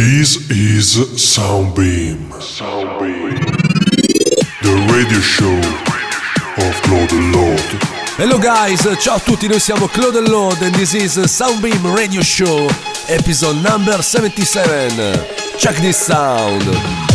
This is Soundbeam. Soundbeam. The radio show of Claude Lord. Hello guys, ciao a tutti, noi siamo Claude Lord and this is Soundbeam Radio Show, episode number 77. Check this sound.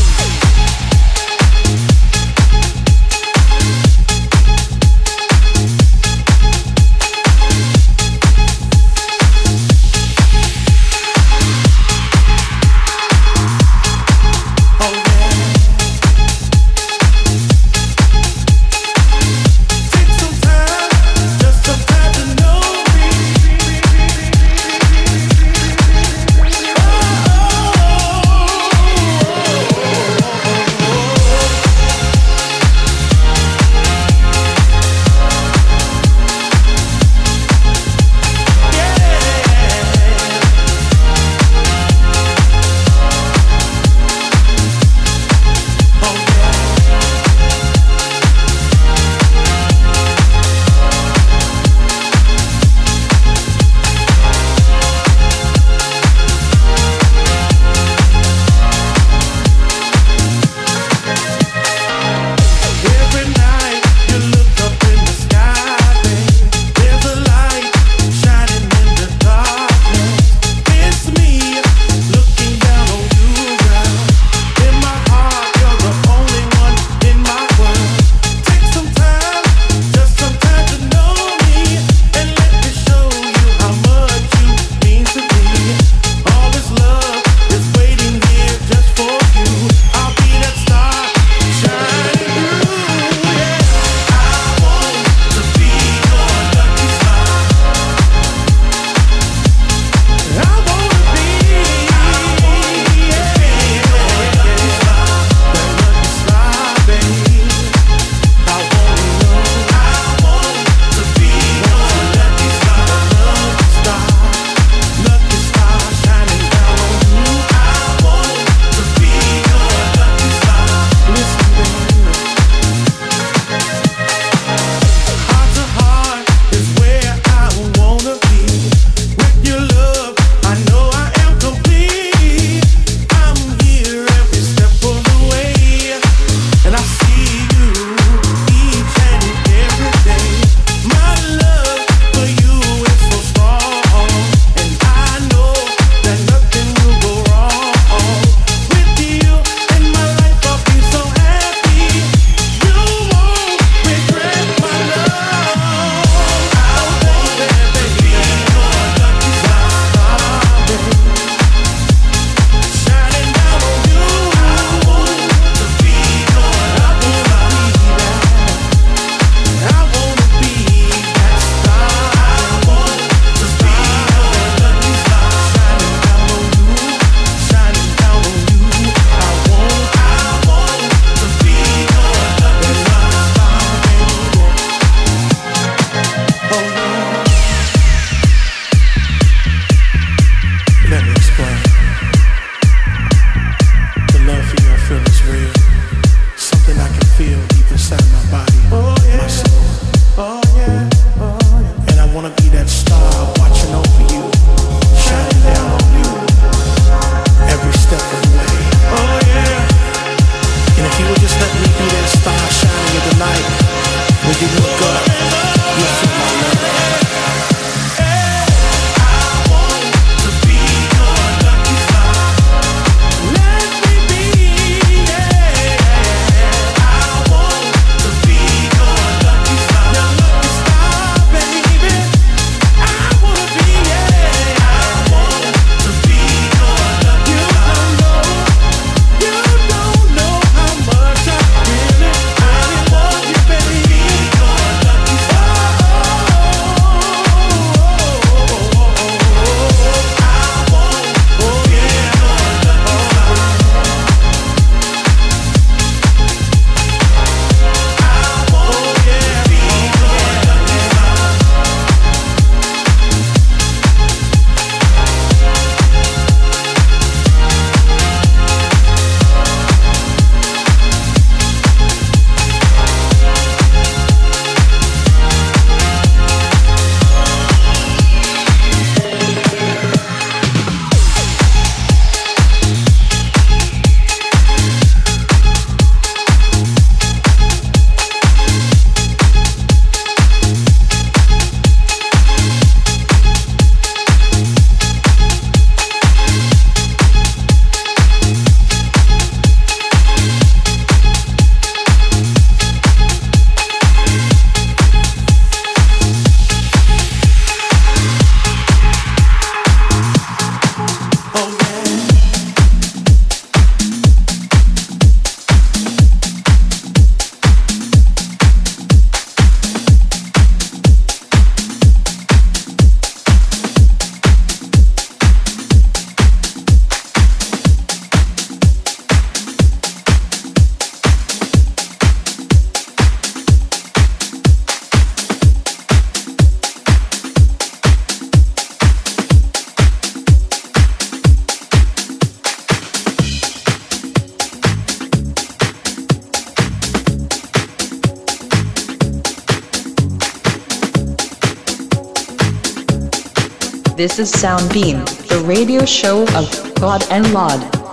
This is Soundbeam, the radio show of God and Laud.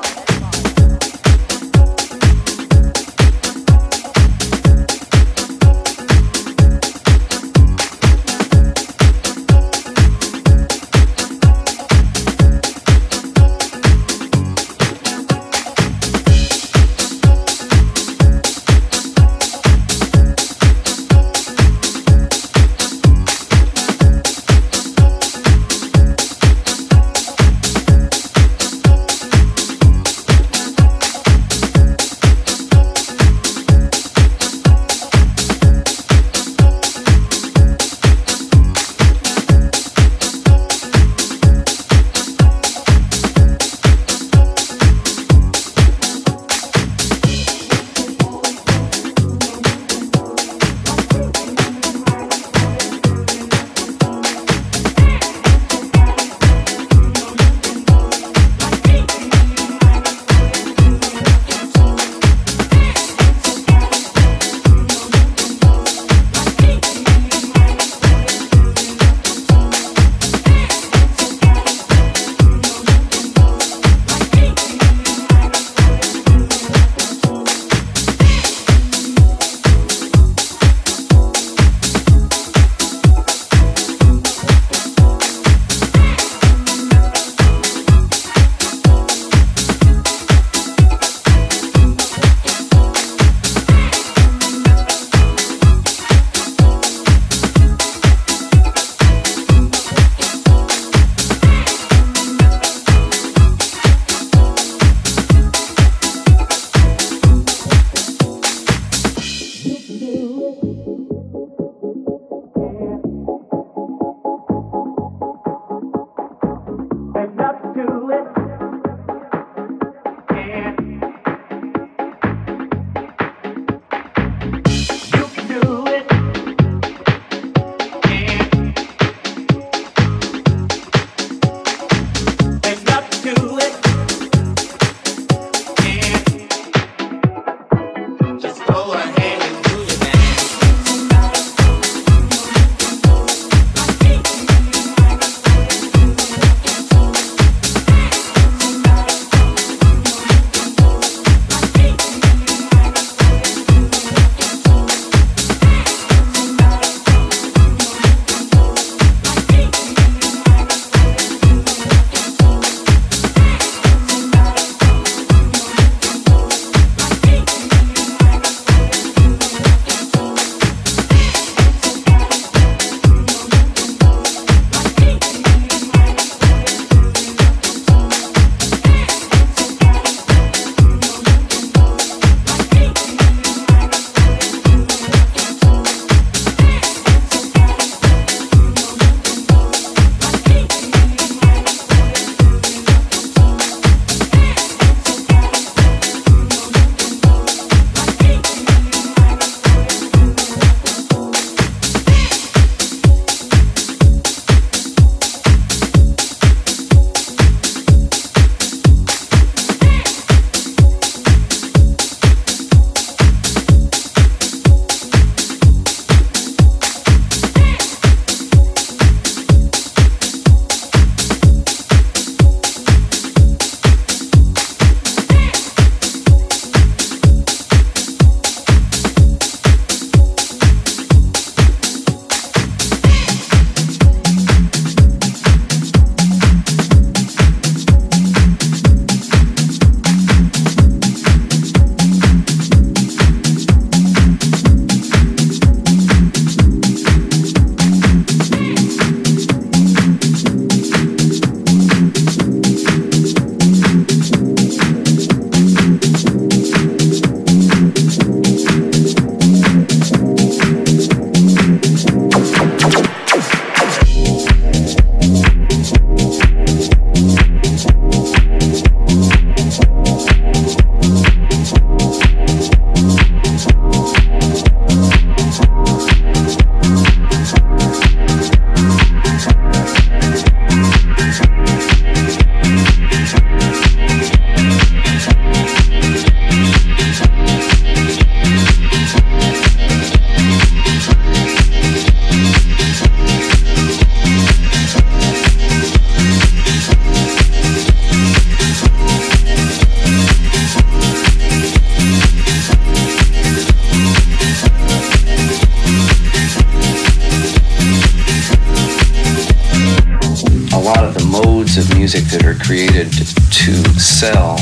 Sell,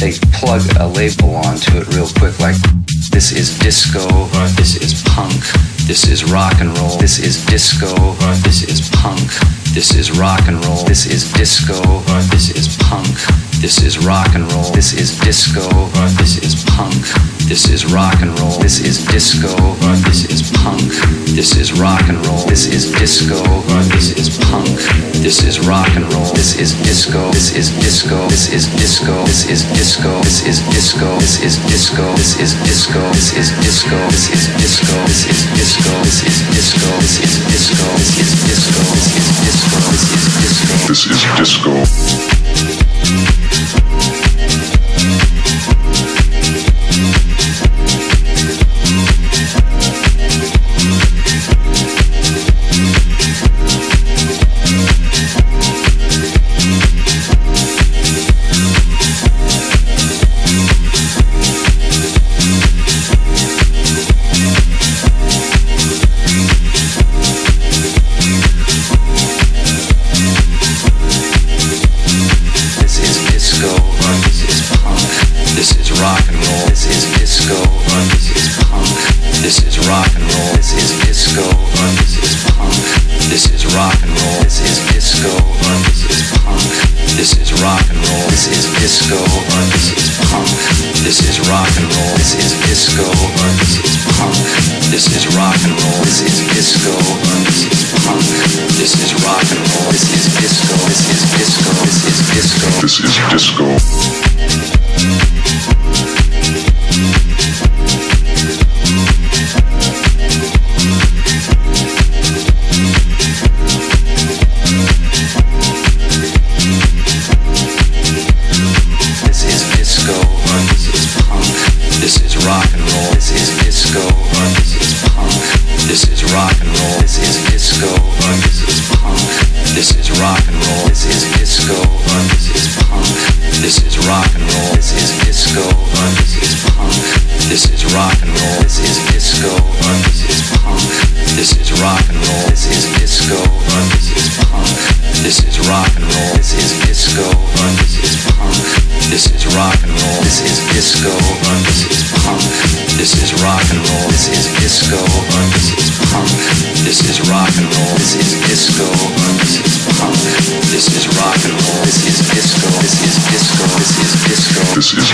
they plug a label onto it real quick, like this is disco, this is punk, this is rock and roll, this is disco, this is punk, this is rock and roll, this is disco, this is punk, this is rock and roll, this is disco, this is punk, this is rock and roll, this is disco, this is punk, this is rock and roll, this is disco, this is punk, this is rock and roll, this is disco, this is disco, this is disco, this is disco, this is disco, this is disco, this is disco, this is disco, this is disco, this is disco, this is disco, this is disco, this is disco, this is disco, this is disco. This is Thank you. Disco. This is punk. This is rock and roll. This is disco. This is punk. This is rock and roll. This is disco. This is punk. This is rock and roll. This is disco. This is disco. This is disco. this is disco.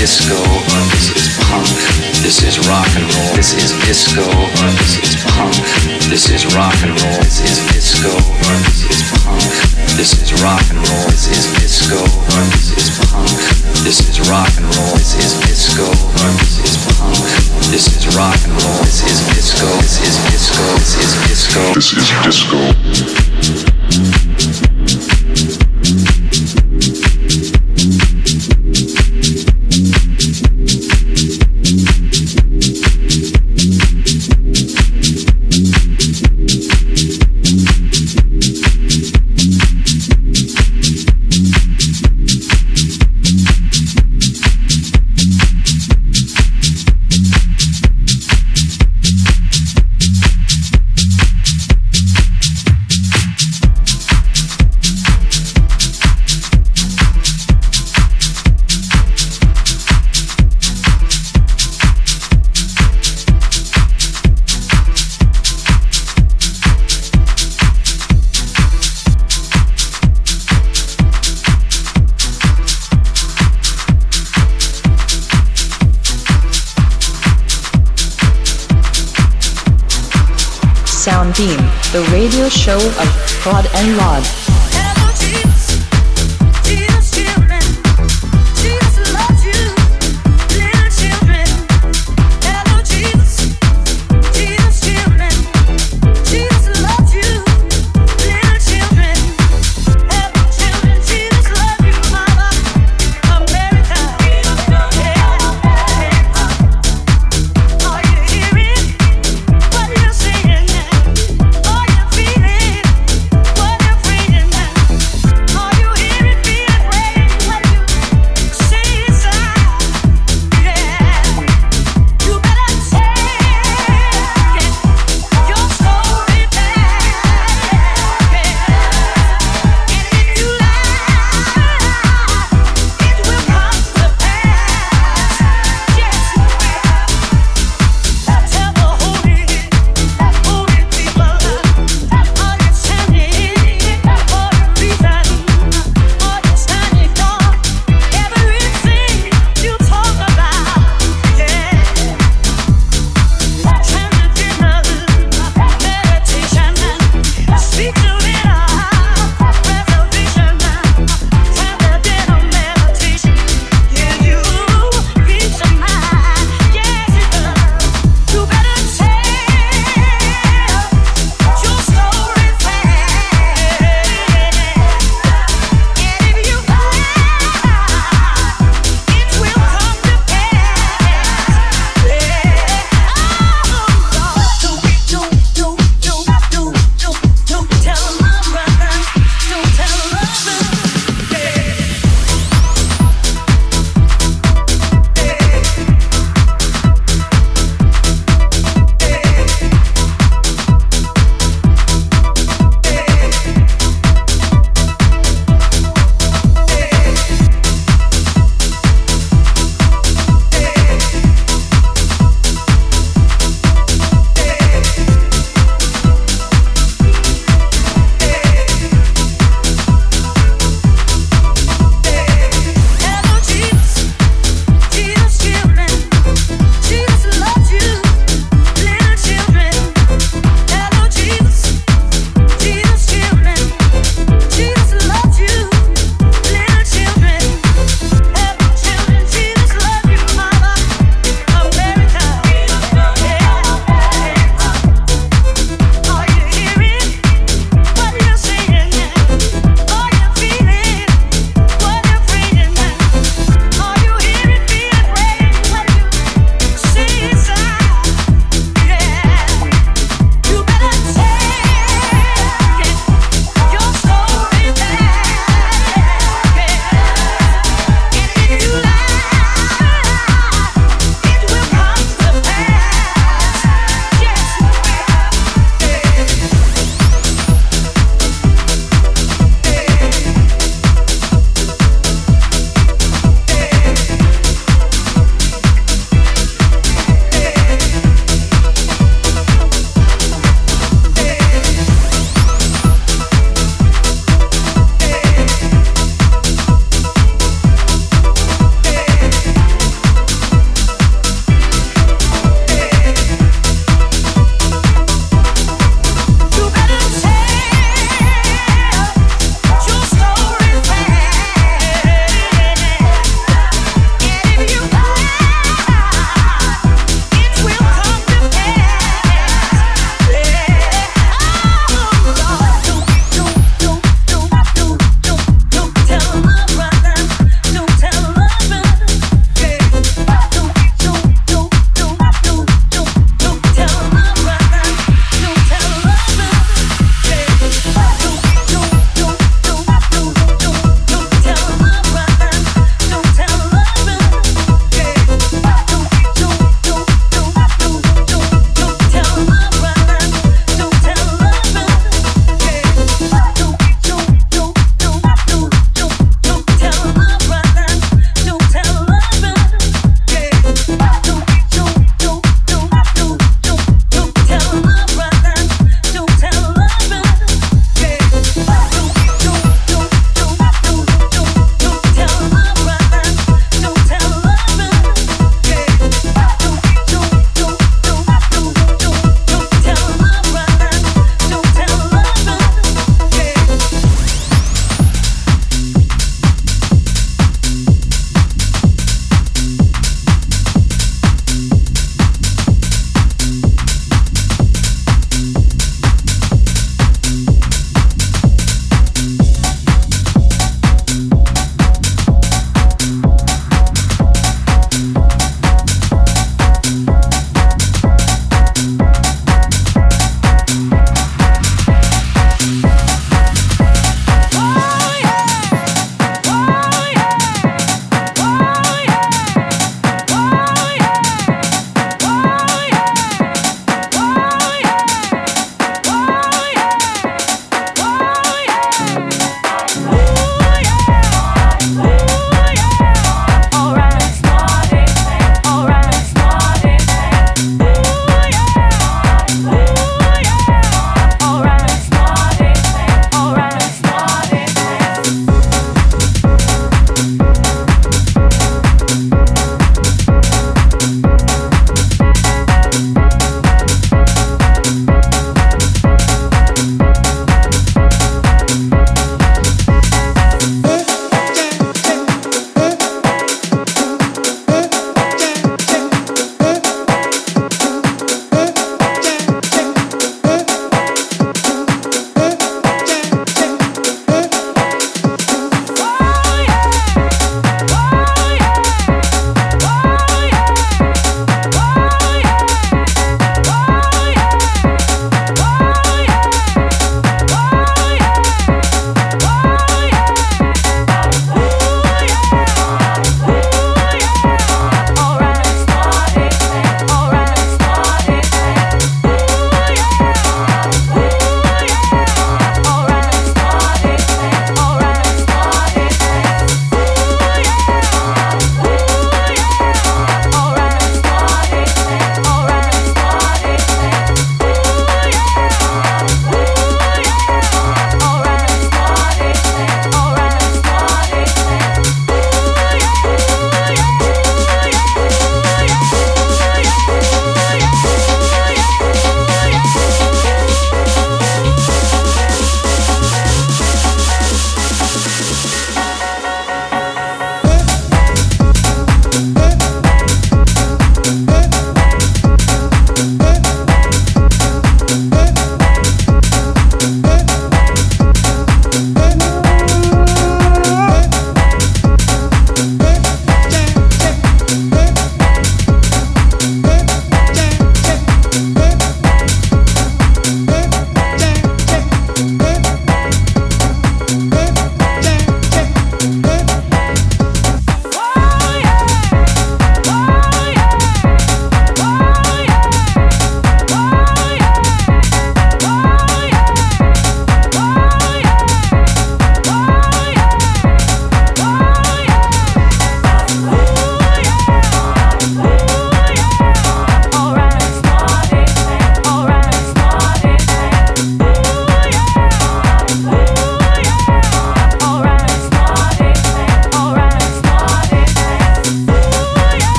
disco. This is punk. This is rock and roll. This is disco. This is punk. This is rock and roll. This is disco. This is punk. This is rock and roll. This is disco. This is punk. This is rock and roll. This is disco. This is punk. This is rock and roll. This is disco. This is disco. This is disco. This is disco. Show of Prod and Rod.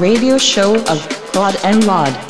Radio show of Prod and Rod.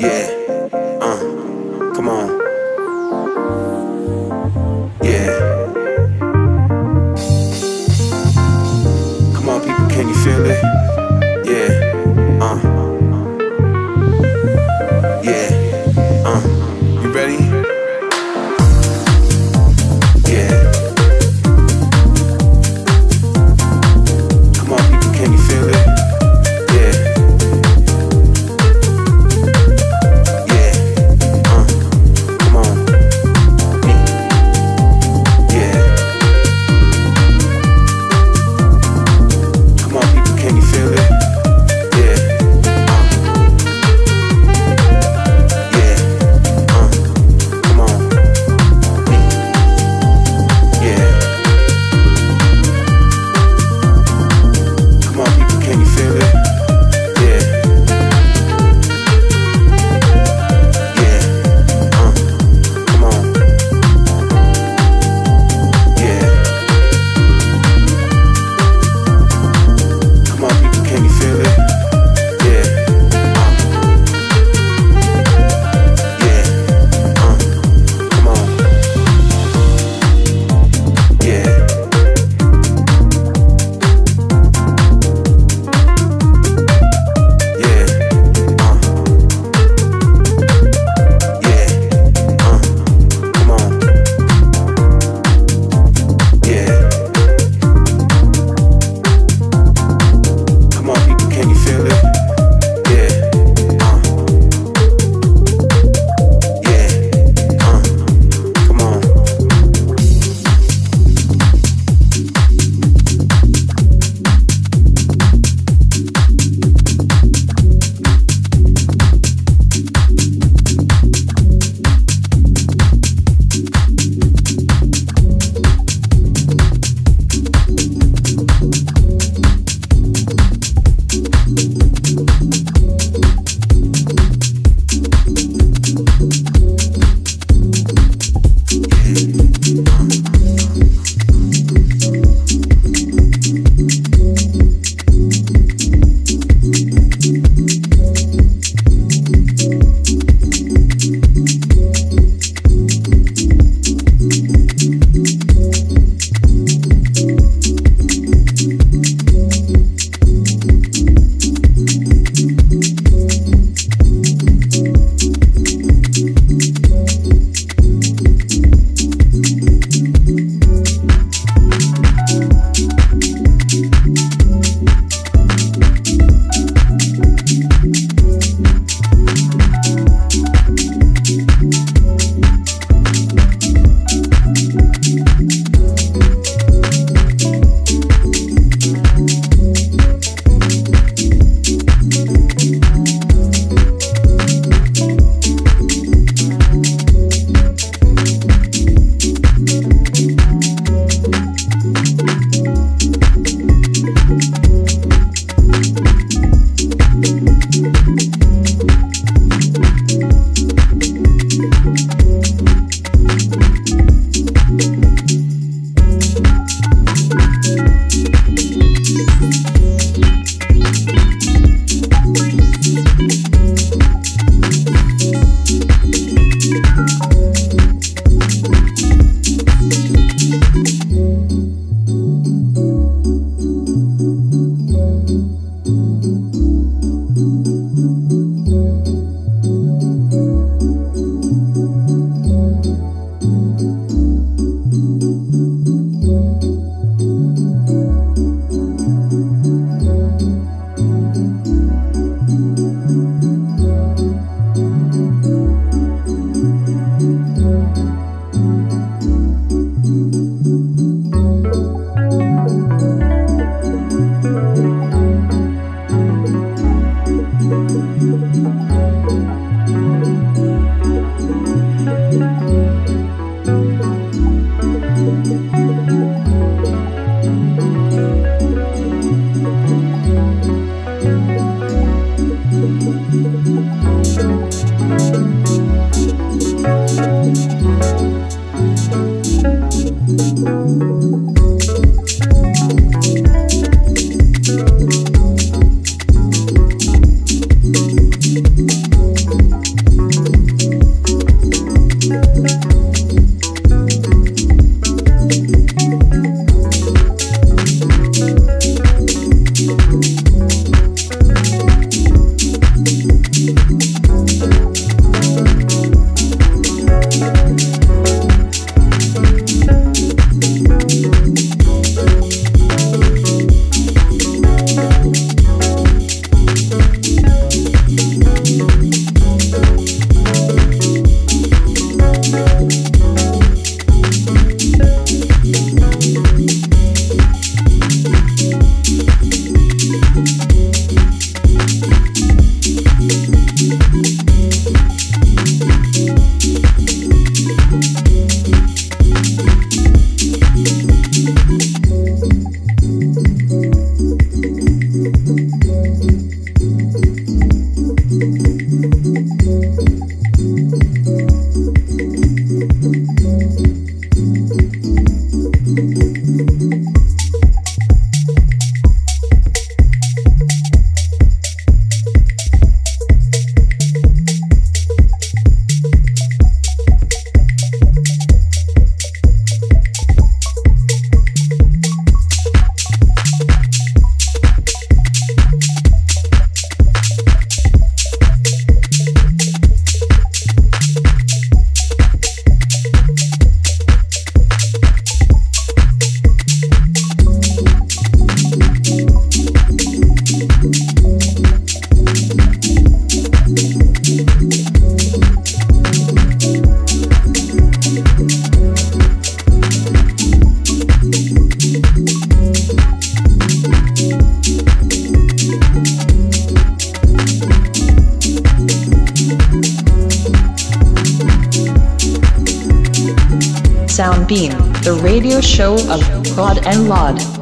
Yeah.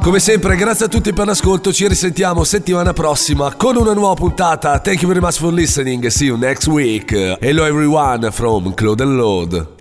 Come sempre, grazie a tutti per l'ascolto. Ci risentiamo settimana prossima con una nuova puntata. Thank you very much for listening. See you next week. Hello everyone from Claude and Load.